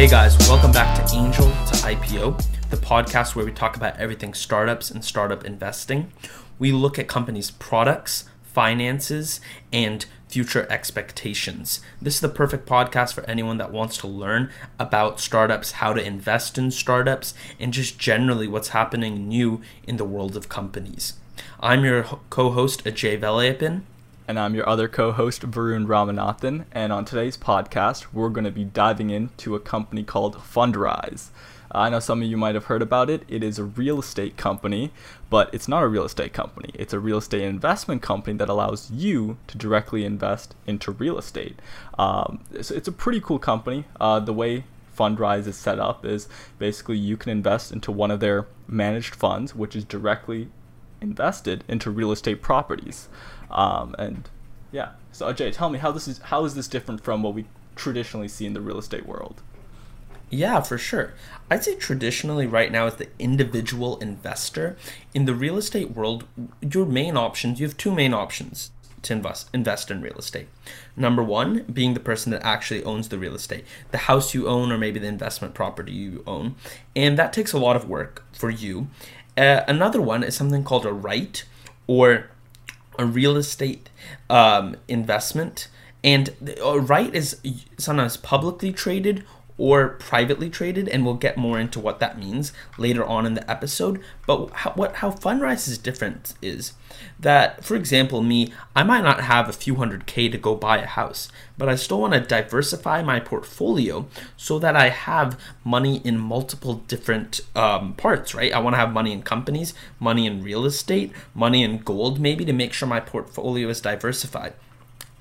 Hey guys, welcome back to Angel to IPO, the podcast where we talk about everything startups and startup investing. We look at companies' products, finances, and future expectations. This is the perfect podcast for anyone that wants to learn about startups, how to invest in startups, and just generally what's happening new in the world of companies. I'm your co host, Ajay Velayapin. And I'm your other co host, Vaarun Ramanathan. And on today's podcast, we're going to be diving into a company called Fundrise. I know some of you might have heard about it. It is a real estate company, but it's not a real estate company. It's a real estate investment company that allows you to directly invest into real estate. Um, so it's a pretty cool company. Uh, the way Fundrise is set up is basically you can invest into one of their managed funds, which is directly invested into real estate properties. Um, and yeah, so Ajay, tell me how this is how is this different from what we traditionally see in the real estate world? Yeah, for sure. I'd say traditionally, right now, as the individual investor in the real estate world, your main options you have two main options to invest invest in real estate. Number one, being the person that actually owns the real estate, the house you own, or maybe the investment property you own, and that takes a lot of work for you. Uh, another one is something called a REIT or a real estate um, investment. And a REIT is sometimes publicly traded or privately traded, and we'll get more into what that means later on in the episode. But how, what how Fundrise is different is that, for example, me, I might not have a few hundred K to go buy a house, but I still want to diversify my portfolio so that I have money in multiple different um, parts, right? I want to have money in companies, money in real estate, money in gold, maybe to make sure my portfolio is diversified.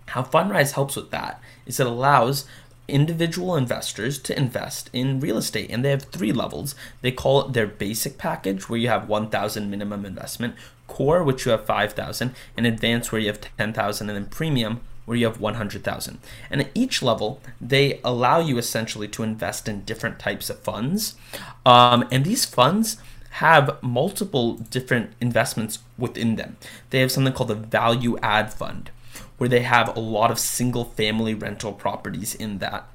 How Fundrise helps with that is it allows individual investors to invest in real estate and they have three levels they call it their basic package where you have 1000 minimum investment core which you have 5000 and advanced where you have 10000 and then premium where you have 100,000. And at each level, they allow you essentially to invest in different types of funds. Um, and these funds have multiple different investments within them. They have something called a value add fund, where they have a lot of single family rental properties in that.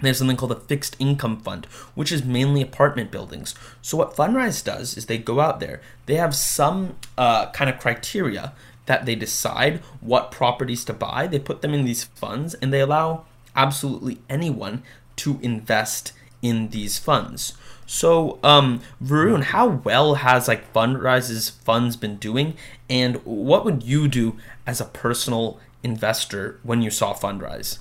There's something called a fixed income fund, which is mainly apartment buildings. So, what Fundrise does is they go out there, they have some uh, kind of criteria that they decide what properties to buy. They put them in these funds and they allow absolutely anyone to invest in these funds. So, um, Vaarun, how well has like Fundrise's funds been doing, and what would you do as a personal investor when you saw Fundrise?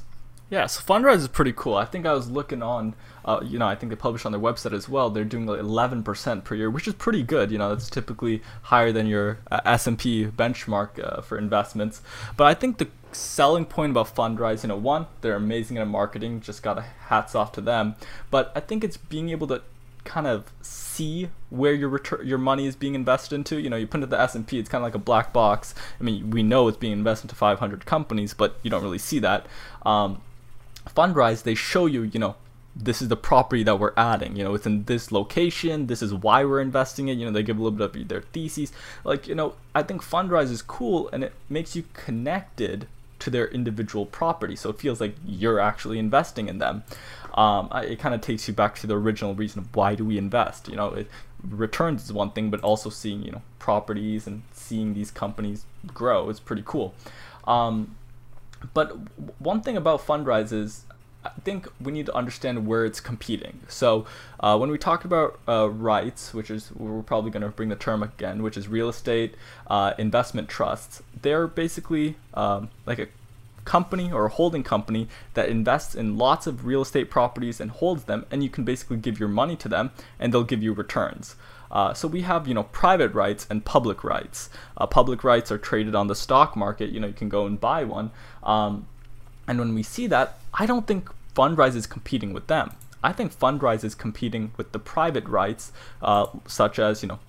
Yeah, so Fundrise is pretty cool. I think I was looking on, uh, you know, I think they publish on their website as well. They're doing like 11% per year, which is pretty good. You know, that's typically higher than your uh, S&P benchmark uh, for investments. But I think the selling point about Fundrise, you know, one, they're amazing at marketing. Just got a hats off to them. But I think it's being able to kind of see where your return your money is being invested into. You know, you put into the S and P, it's kind of like a black box. I mean, we know it's being invested into 500 companies, but you don't really see that. Um, Fundrise, they show you, you know, this is the property that we're adding. You know, it's in this location. This is why we're investing it. You know, they give a little bit of their theses. Like, you know, I think Fundrise is cool and it makes you connected to their individual property. So it feels like you're actually investing in them. Um, it kind of takes you back to the original reason of why do we invest. You know, it, returns is one thing, but also seeing you know properties and seeing these companies grow is pretty cool. Um, but one thing about Fundrise is I think we need to understand where it's competing. So uh, when we talk about uh, REITs, which is we're probably going to bring the term again, which is real estate uh, investment trusts, they're basically um, like a company or a holding company that invests in lots of real estate properties and holds them, and you can basically give your money to them, and they'll give you returns. Uh, so we have, you know, private REITs and public REITs. Uh, public REITs are traded on the stock market. You know, you can go and buy one. Um, and when we see that, I don't think Fundrise is competing with them. I think Fundrise is competing with the private REITs, uh, such as, you know,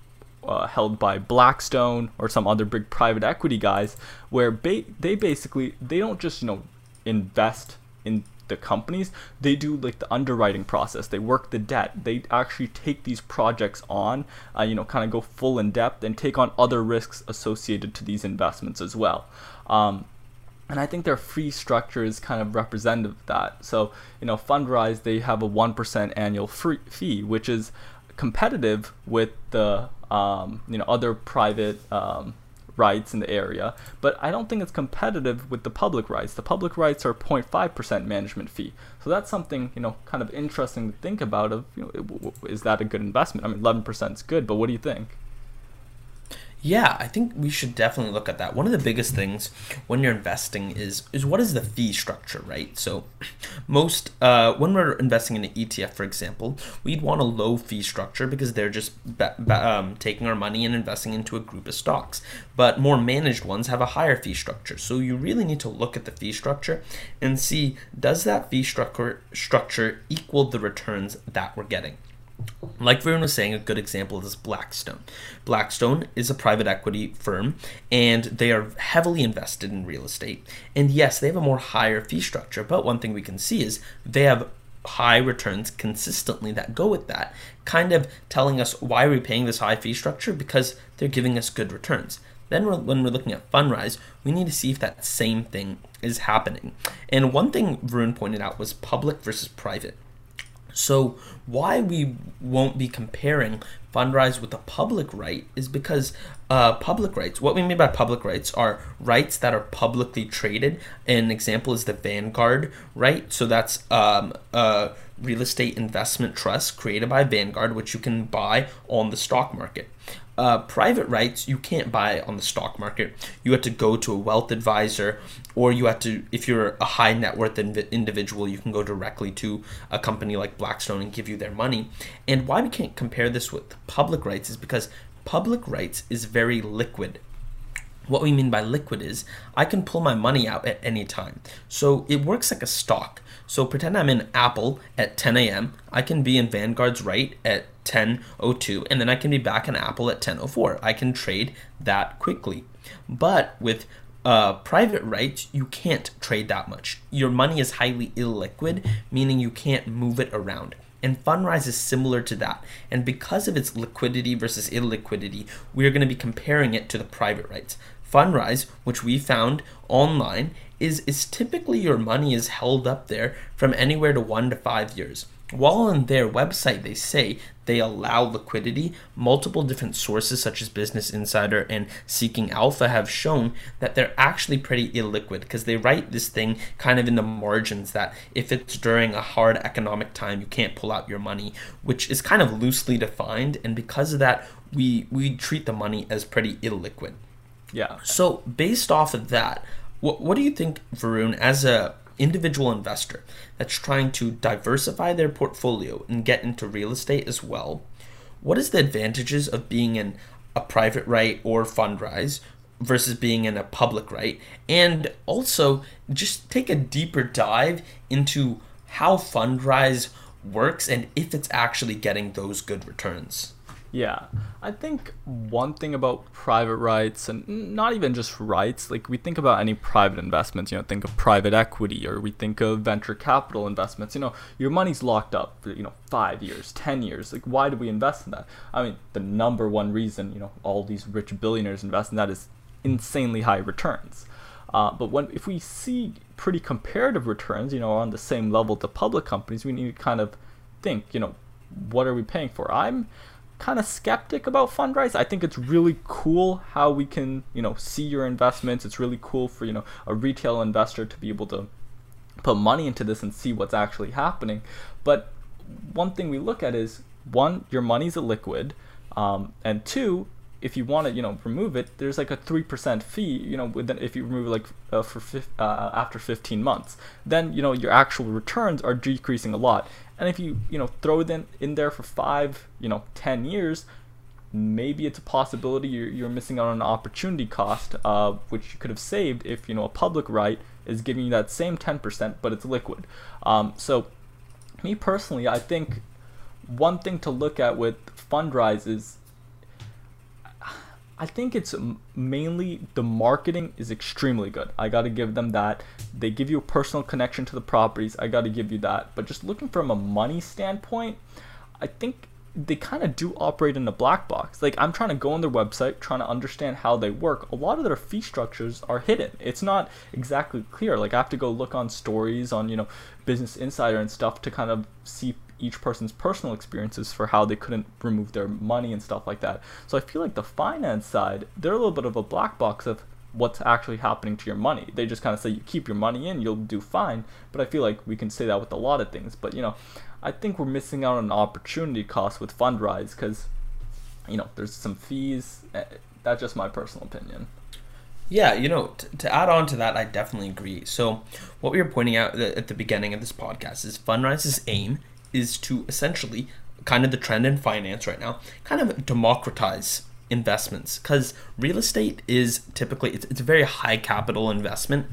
uh, held by Blackstone or some other big private equity guys, where ba- they basically they don't just you know invest in the companies. They do like the underwriting process. They work the debt. They actually take these projects on uh, you know kind of go full in depth and take on other risks associated to these investments as well. Um, and I think their fee structure is kind of representative of that. So, you know, Fundrise, they have a 1% annual free fee, which is competitive with the, um, you know, other private um, REITs in the area, but I don't think it's competitive with the public REITs. The public REITs are 0.5% management fee. So that's something, you know, kind of interesting to think about of, you know, is that a good investment? I mean, 11% is good, but what do you think? Yeah, I think we should definitely look at that. One of the biggest things when you're investing is is what is the fee structure, right? So, most uh, when we're investing in an ETF, for example, we'd want a low fee structure because they're just um, taking our money and investing into a group of stocks. But more managed ones have a higher fee structure. So you really need to look at the fee structure and see does that fee structure structure equal the returns that we're getting. Like Vaarun was saying, a good example is Blackstone. Blackstone is a private equity firm and they are heavily invested in real estate. And yes, they have a more higher fee structure, but one thing we can see is they have high returns consistently that go with that, kind of telling us why are we paying this high fee structure? Because they're giving us good returns. Then, we're, when we're looking at Fundrise, we need to see if that same thing is happening. And one thing Vaarun pointed out was public versus private. So, why we won't be comparing Fundrise with a public REIT is because uh, public REITs, what we mean by public REITs are REITs that are publicly traded. An example is the Vanguard REIT. So, that's um, a real estate investment trust created by Vanguard, which you can buy on the stock market uh, private REITs you can't buy on the stock market. You have to go to a wealth advisor, or you have to, if you're a high net worth inv- individual, you can go directly to a company like Blackstone and give you their money. And why we can't compare this with public REITs is because public REITs is very liquid. What we mean by liquid is I can pull my money out at any time. So it works like a stock. So pretend I'm in Apple at 10 a.m. I can be in Vanguard's REIT at 10:02 and then I can be back in Apple at 10:04. I can trade that quickly. But with uh, private REITs, you can't trade that much. Your money is highly illiquid, meaning you can't move it around. And Fundrise is similar to that. And because of its liquidity versus illiquidity, we're going to be comparing it to the private REITs. Fundrise, which we found online, is, is typically your money is held up there from anywhere to one to five years. While on their website they say they allow liquidity, multiple different sources such as Business Insider and Seeking Alpha have shown that they're actually pretty illiquid because they write this thing kind of in the margins that if it's during a hard economic time you can't pull out your money, which is kind of loosely defined and because of that we we treat the money as pretty illiquid. Yeah. So based off of that, what what do you think, Vaarun, as a individual investor that's trying to diversify their portfolio and get into real estate as well, what is the advantages of being in a private REIT or Fundrise versus being in a public REIT? And also just take a deeper dive into how Fundrise works and if it's actually getting those good returns. Yeah, I think one thing about private REITs, and not even just REITs, like we think about any private investments, you know, think of private equity or we think of venture capital investments, you know, your money's locked up for, you know, five years, 10 years. Like, why do we invest in that? I mean, the number one reason, you know, all these rich billionaires invest in that is insanely high returns. Uh, but when if we see pretty comparative returns, you know, on the same level to public companies, we need to kind of think, you know, what are we paying for? I'm kind of skeptic about Fundrise. I think it's really cool how we can, you know, see your investments. It's really cool for, you know, a retail investor to be able to put money into this and see what's actually happening. But one thing we look at is one, your money's a liquid, um, and two, if you want to, you know, remove it, there's like a three percent fee. You know, within, if you remove it like uh, for uh, after 15 months, then you know your actual returns are decreasing a lot. And if you you know throw it in, in there for five, you know, 10 years, maybe it's a possibility you're, you're missing out on an opportunity cost, uh, which you could have saved if you know a public REIT is giving you that same 10%, but it's liquid. Um, so, me personally, I think one thing to look at with Fundrise is I think it's mainly the marketing is extremely good. I got to give them that. They give you a personal connection to the properties. I got to give you that. But just looking from a money standpoint, I think they kind of do operate in a black box. Like I'm trying to go on their website, trying to understand how they work. A lot of their fee structures are hidden. It's not exactly clear. Like I have to go look on stories on, you know, Business Insider and stuff to kind of see each person's personal experiences for how they couldn't remove their money and stuff like that. So I feel like the finance side, they're a little bit of a black box of what's actually happening to your money. They just kind of say you keep your money in, you'll do fine. But I feel like we can say that with a lot of things. But you know, I think we're missing out on an opportunity cost with Fundrise because, you know, there's some fees. Eh, that's just my personal opinion. Yeah, you know, t- to add on to that, I definitely agree. So, what we were pointing out at the beginning of this podcast is Fundrise's aim is to essentially, kind of the trend in finance right now, kind of democratize investments. Because real estate is typically it's, it's a very high capital investment.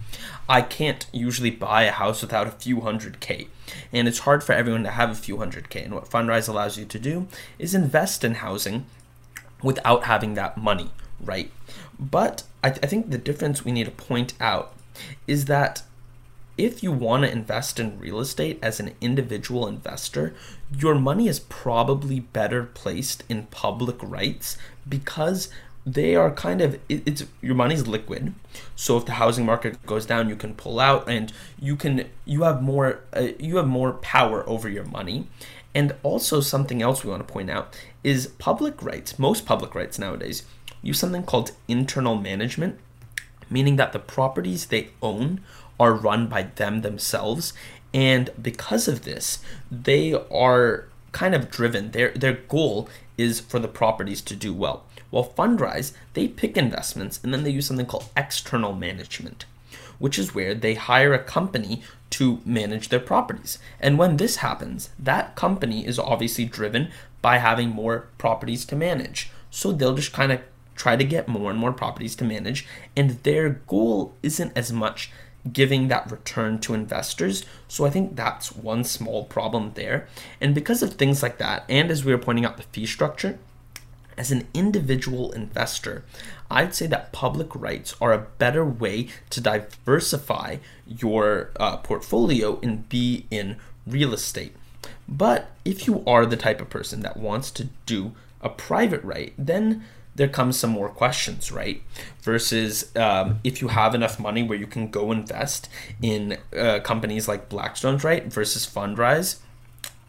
I can't usually buy a house without a few hundred k. And it's hard for everyone to have a few hundred k. And what fundrise allows you to do is invest in housing without having that money right? But I, th- I think the difference we need to point out is that if you want to invest in real estate as an individual investor, your money is probably better placed in public REITs because they are kind of it's your money's liquid. So if the housing market goes down you can pull out and you can you have more uh, you have more power over your money. And also something else we want to point out is public REITs most public REITs nowadays use something called internal management meaning that the properties they own are run by them themselves and because of this they are kind of driven their their goal is for the properties to do well while Fundrise, they pick investments and then they use something called external management, which is where they hire a company to manage their properties. And when this happens, that company is obviously driven by having more properties to manage. So they'll just kind of try to get more and more properties to manage, and their goal isn't as much giving that return to investors. So I think that's one small problem there. And because of things like that, and as we were pointing out the fee structure, as an individual investor, I'd say that public REITs are a better way to diversify your uh, portfolio and be in real estate. But if you are the type of person that wants to do a private REIT, then there comes some more questions, right? Versus um, if you have enough money where you can go invest in uh, companies like Blackstone's, right? Versus Fundrise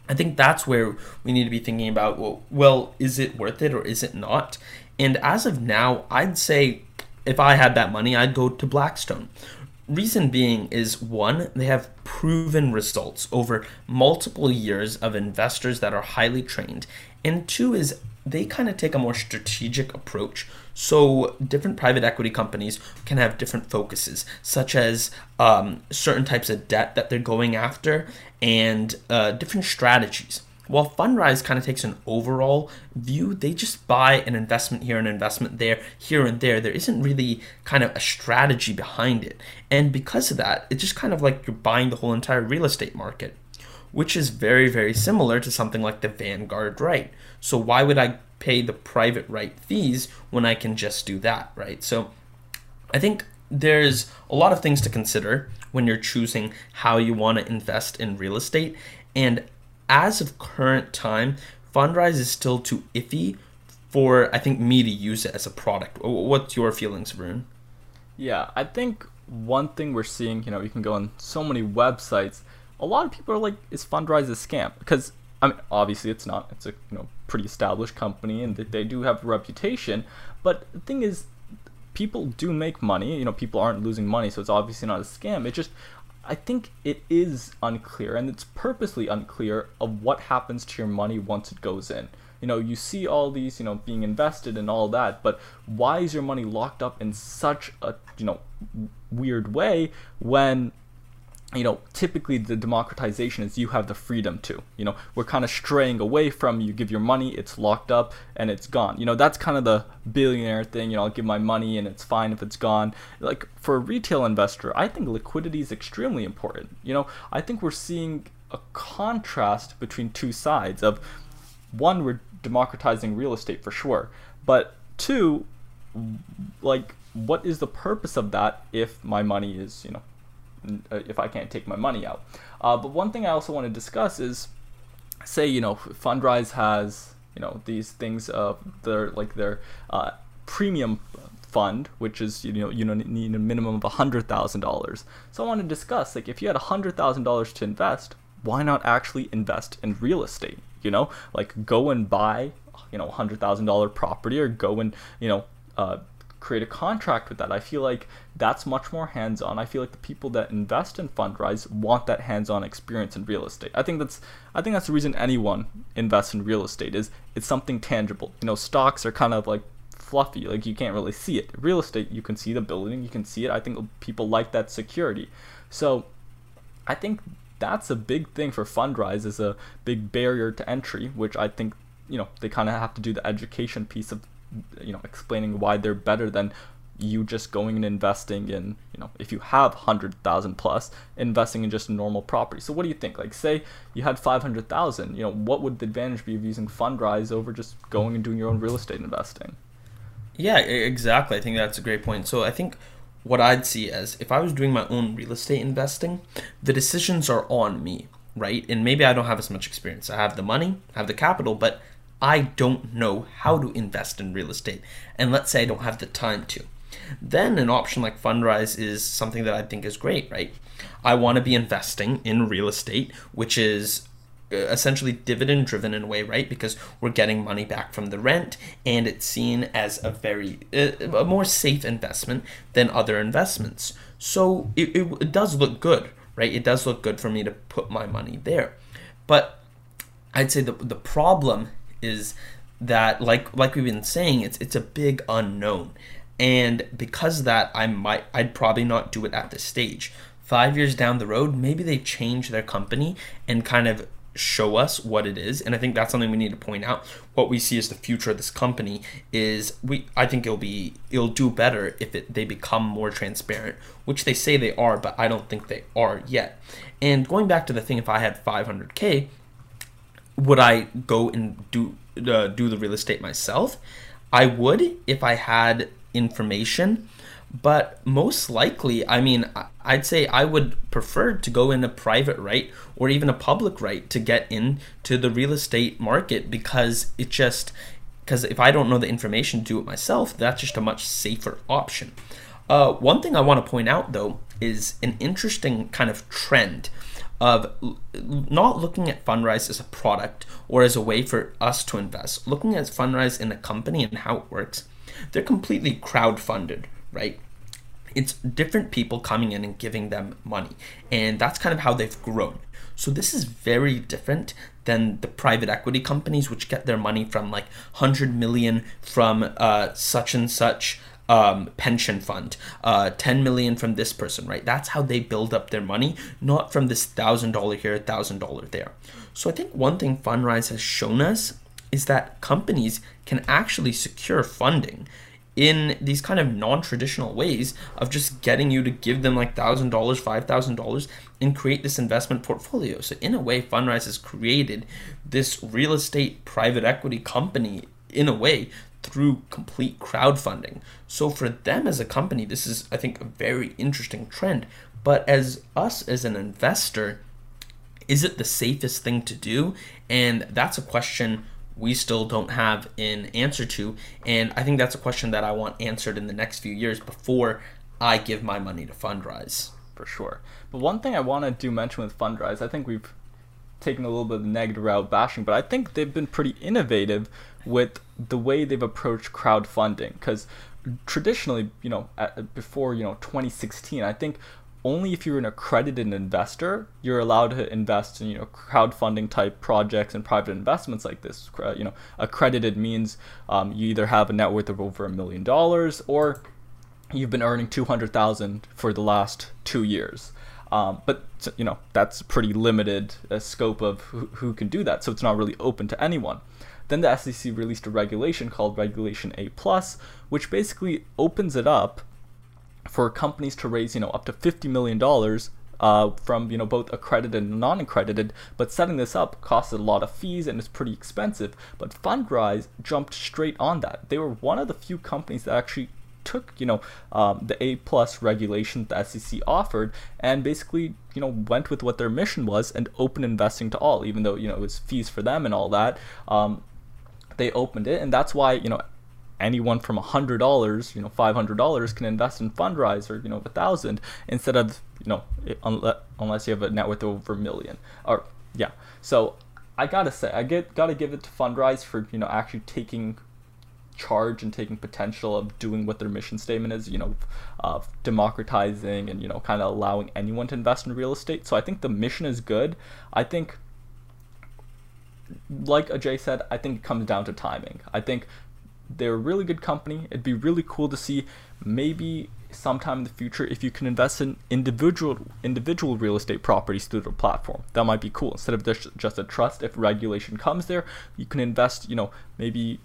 I think that's where we need to be thinking about well, well, is it worth it or is it not? And as of now, I'd say if I had that money, I'd go to Blackstone. Reason being is one, they have proven results over multiple years of investors that are highly trained. And two is they kind of take a more strategic approach. So, different private equity companies can have different focuses, such as um, certain types of debt that they're going after and uh, different strategies. While Fundrise kind of takes an overall view, they just buy an investment here, an investment there, here and there. There isn't really kind of a strategy behind it. And because of that, it's just kind of like you're buying the whole entire real estate market which is very, very similar to something like the Vanguard REIT. So why would I pay the private REIT fees when I can just do that, right? So I think there's a lot of things to consider when you're choosing how you want to invest in real estate. And as of current time, Fundrise is still too iffy for I think me to use it as a product. What's your feelings, Vaarun? Yeah, I think one thing we're seeing, you know, you can go on so many websites a lot of people are like, is Fundrise a scam? Because I mean, obviously it's not. It's a you know pretty established company, and they do have a reputation. But the thing is, people do make money. You know, people aren't losing money, so it's obviously not a scam. It just, I think it is unclear, and it's purposely unclear of what happens to your money once it goes in. You know, you see all these, you know, being invested and all that, but why is your money locked up in such a, you know, weird way when you know, typically the democratization is you have the freedom to. You know, we're kind of straying away from you give your money, it's locked up and it's gone. You know, that's kind of the billionaire thing. You know, I'll give my money and it's fine if it's gone. Like for a retail investor, I think liquidity is extremely important. You know, I think we're seeing a contrast between two sides of one, we're democratizing real estate for sure, but two, like, what is the purpose of that if my money is, you know, if I can't take my money out. Uh, but one thing I also want to discuss is, say you know, Fundrise has you know these things uh their like their uh, premium fund, which is you know you know need a minimum of hundred thousand dollars. So I want to discuss like if you had hundred thousand dollars to invest, why not actually invest in real estate? You know, like go and buy you know hundred thousand dollar property or go and you know uh, create a contract with that. I feel like that's much more hands-on. I feel like the people that invest in Fundrise want that hands-on experience in real estate. I think that's I think that's the reason anyone invests in real estate is it's something tangible. You know, stocks are kind of like fluffy, like you can't really see it. Real estate, you can see the building, you can see it. I think people like that security. So I think that's a big thing for Fundrise is a big barrier to entry, which I think you know they kind of have to do the education piece of you know explaining why they're better than you just going and investing in you know if you have 100000 plus investing in just normal property. So what do you think? Like say you had 500000 you know what would the advantage be of using fundrise over just going and doing your own real estate investing? Yeah exactly. I think that's a great point. So i think what i'd see as if i was doing my own real estate investing the decisions are on me right? And maybe i don't have as much experience. I have the money I have the capital but I don't know how to invest in real estate, and let's say I don't have the time to. Then an option like Fundrise is something that I think is great, right? I want to be investing in real estate, which is uh, essentially dividend driven in a way, right? Because we're getting money back from the rent and it's seen as a very uh, a more safe investment than other investments. So it, it, it does look good, right? It does look good for me to put my money there. But I'd say the the problem is that like like we've been saying it's it's a big unknown. And because of that i might i'd probably not do it at this stage. Five years down the road maybe they change their company and kind of show us what it is. And i think that's something we need to point out. What we see as the future of this company is we i think it'll be it'll do better if it, they become more transparent which they say they are but i don't think they are yet. And going back to the thing if i had 500k would I go and do uh, do the real estate myself? I would if I had information, but most likely, I mean, I'd say I would prefer to go in a private REIT or even a public REIT to get into the real estate market because it just because if I don't know the information to do it myself, that's just a much safer option. Uh, one thing I want to point out though is an interesting kind of trend of not looking at Fundrise as a product or as a way for us to invest, looking at Fundrise in a company and how it works. They're completely crowd funded, right? It's different people coming in and giving them money, and that's kind of how they've grown. So this is very different than the private equity companies, which get their money from like 100 million from uh, such and such um, pension fund, uh, 10 million from this person, right? That's how they build up their money, not from this thousand dollar here, thousand dollar there. So I think one thing Fundrise has shown us is that companies can actually secure funding in these kind of non-traditional ways of just getting you to give them like thousand dollars, five thousand dollars, and create this investment portfolio. So in a way, Fundrise has created this real estate private equity company in a way through complete crowdfunding. So for them as a company, this is I think a very interesting trend. But as us as an investor, is it the safest thing to do? And that's a question we still don't have an answer to. And I think that's a question that I want answered in the next few years before I give my money to Fundrise. For sure. But one thing I want to do mention with Fundrise, I think we've taken a little bit of the negative route bashing, but I think they've been pretty innovative with the way they've approached crowdfunding because traditionally, you know, at, before you know 2016, I think only if you're an accredited investor you're allowed to invest in you know crowdfunding type projects and private investments like this. You know, accredited means um, you either have a net worth of over a million dollars or you've been earning 200,000 for the last two years. Um, but you know that's pretty limited uh, scope of who, who can do that, so it's not really open to anyone. Then the SEC released a regulation called Regulation A Plus, which basically opens it up for companies to raise, you know, up to fifty million dollars uh, from you know both accredited and non-accredited. But setting this up costs a lot of fees and is pretty expensive. But Fundrise jumped straight on that. They were one of the few companies that actually took you know um, the A plus regulation the SEC offered and basically you know went with what their mission was and open investing to all, even though you know it was fees for them and all that. Um, they opened it, and that's why you know anyone from hundred dollars, you know, five hundred dollars can invest in Fundrise or you know a thousand instead of you know unless unless you have a net worth over a million or yeah. So I gotta say I get gotta give it to Fundrise for you know actually taking charge and taking potential of doing what their mission statement is, you know, democratizing and you know kind of allowing anyone to invest in real estate. So I think the mission is good. I think like Ajay said, I think it comes down to timing. I think they're a really good company. It'd be really cool to see maybe sometime in the future if you can invest in individual individual real estate properties through the platform. That might be cool. Instead of just just a trust, if regulation comes there, you can invest. You know, maybe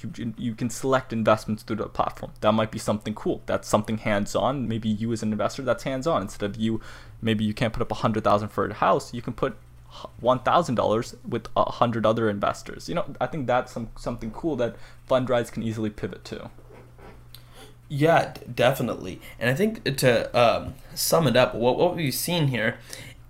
you, you can select investments through the platform. That might be something cool. That's something hands-on. Maybe you as an investor, that's hands-on. Instead of you, maybe you can't put up a hundred thousand for a house. You can put one thousand dollars with a hundred other investors. You know, I think that's some something cool that Fundrise can easily pivot to. Yeah, definitely. And I think to um, sum it up, what what we've seen here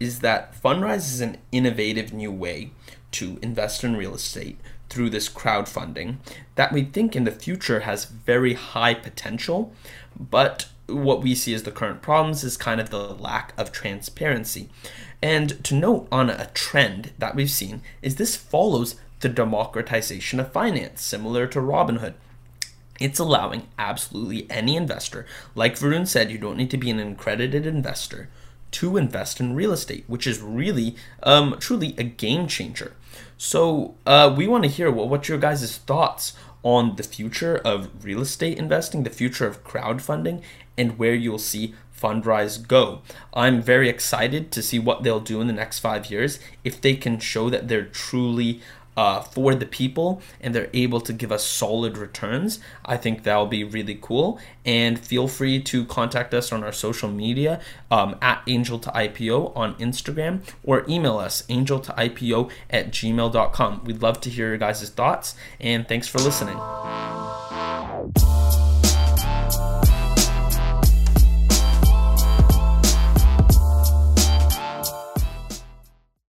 is that Fundrise is an innovative new way to invest in real estate through this crowdfunding that we think in the future has very high potential, but what we see as the current problems is kind of the lack of transparency. And to note on a trend that we've seen is this follows the democratization of finance, similar to Robinhood. It's allowing absolutely any investor, like Vaarun said, you don't need to be an accredited investor to invest in real estate, which is really, um, truly a game changer. So uh, we want to hear what, what your guys' thoughts on the future of real estate investing, the future of crowdfunding, and where you'll see Fundrise go. I'm very excited to see what they'll do in the next five years if they can show that they're truly uh, for the people and they're able to give us solid returns, I think that'll be really cool. And feel free to contact us on our social media um, at Angel to IPO on Instagram or email us angel to IPO at gmail.com. We'd love to hear your guys' thoughts and thanks for listening.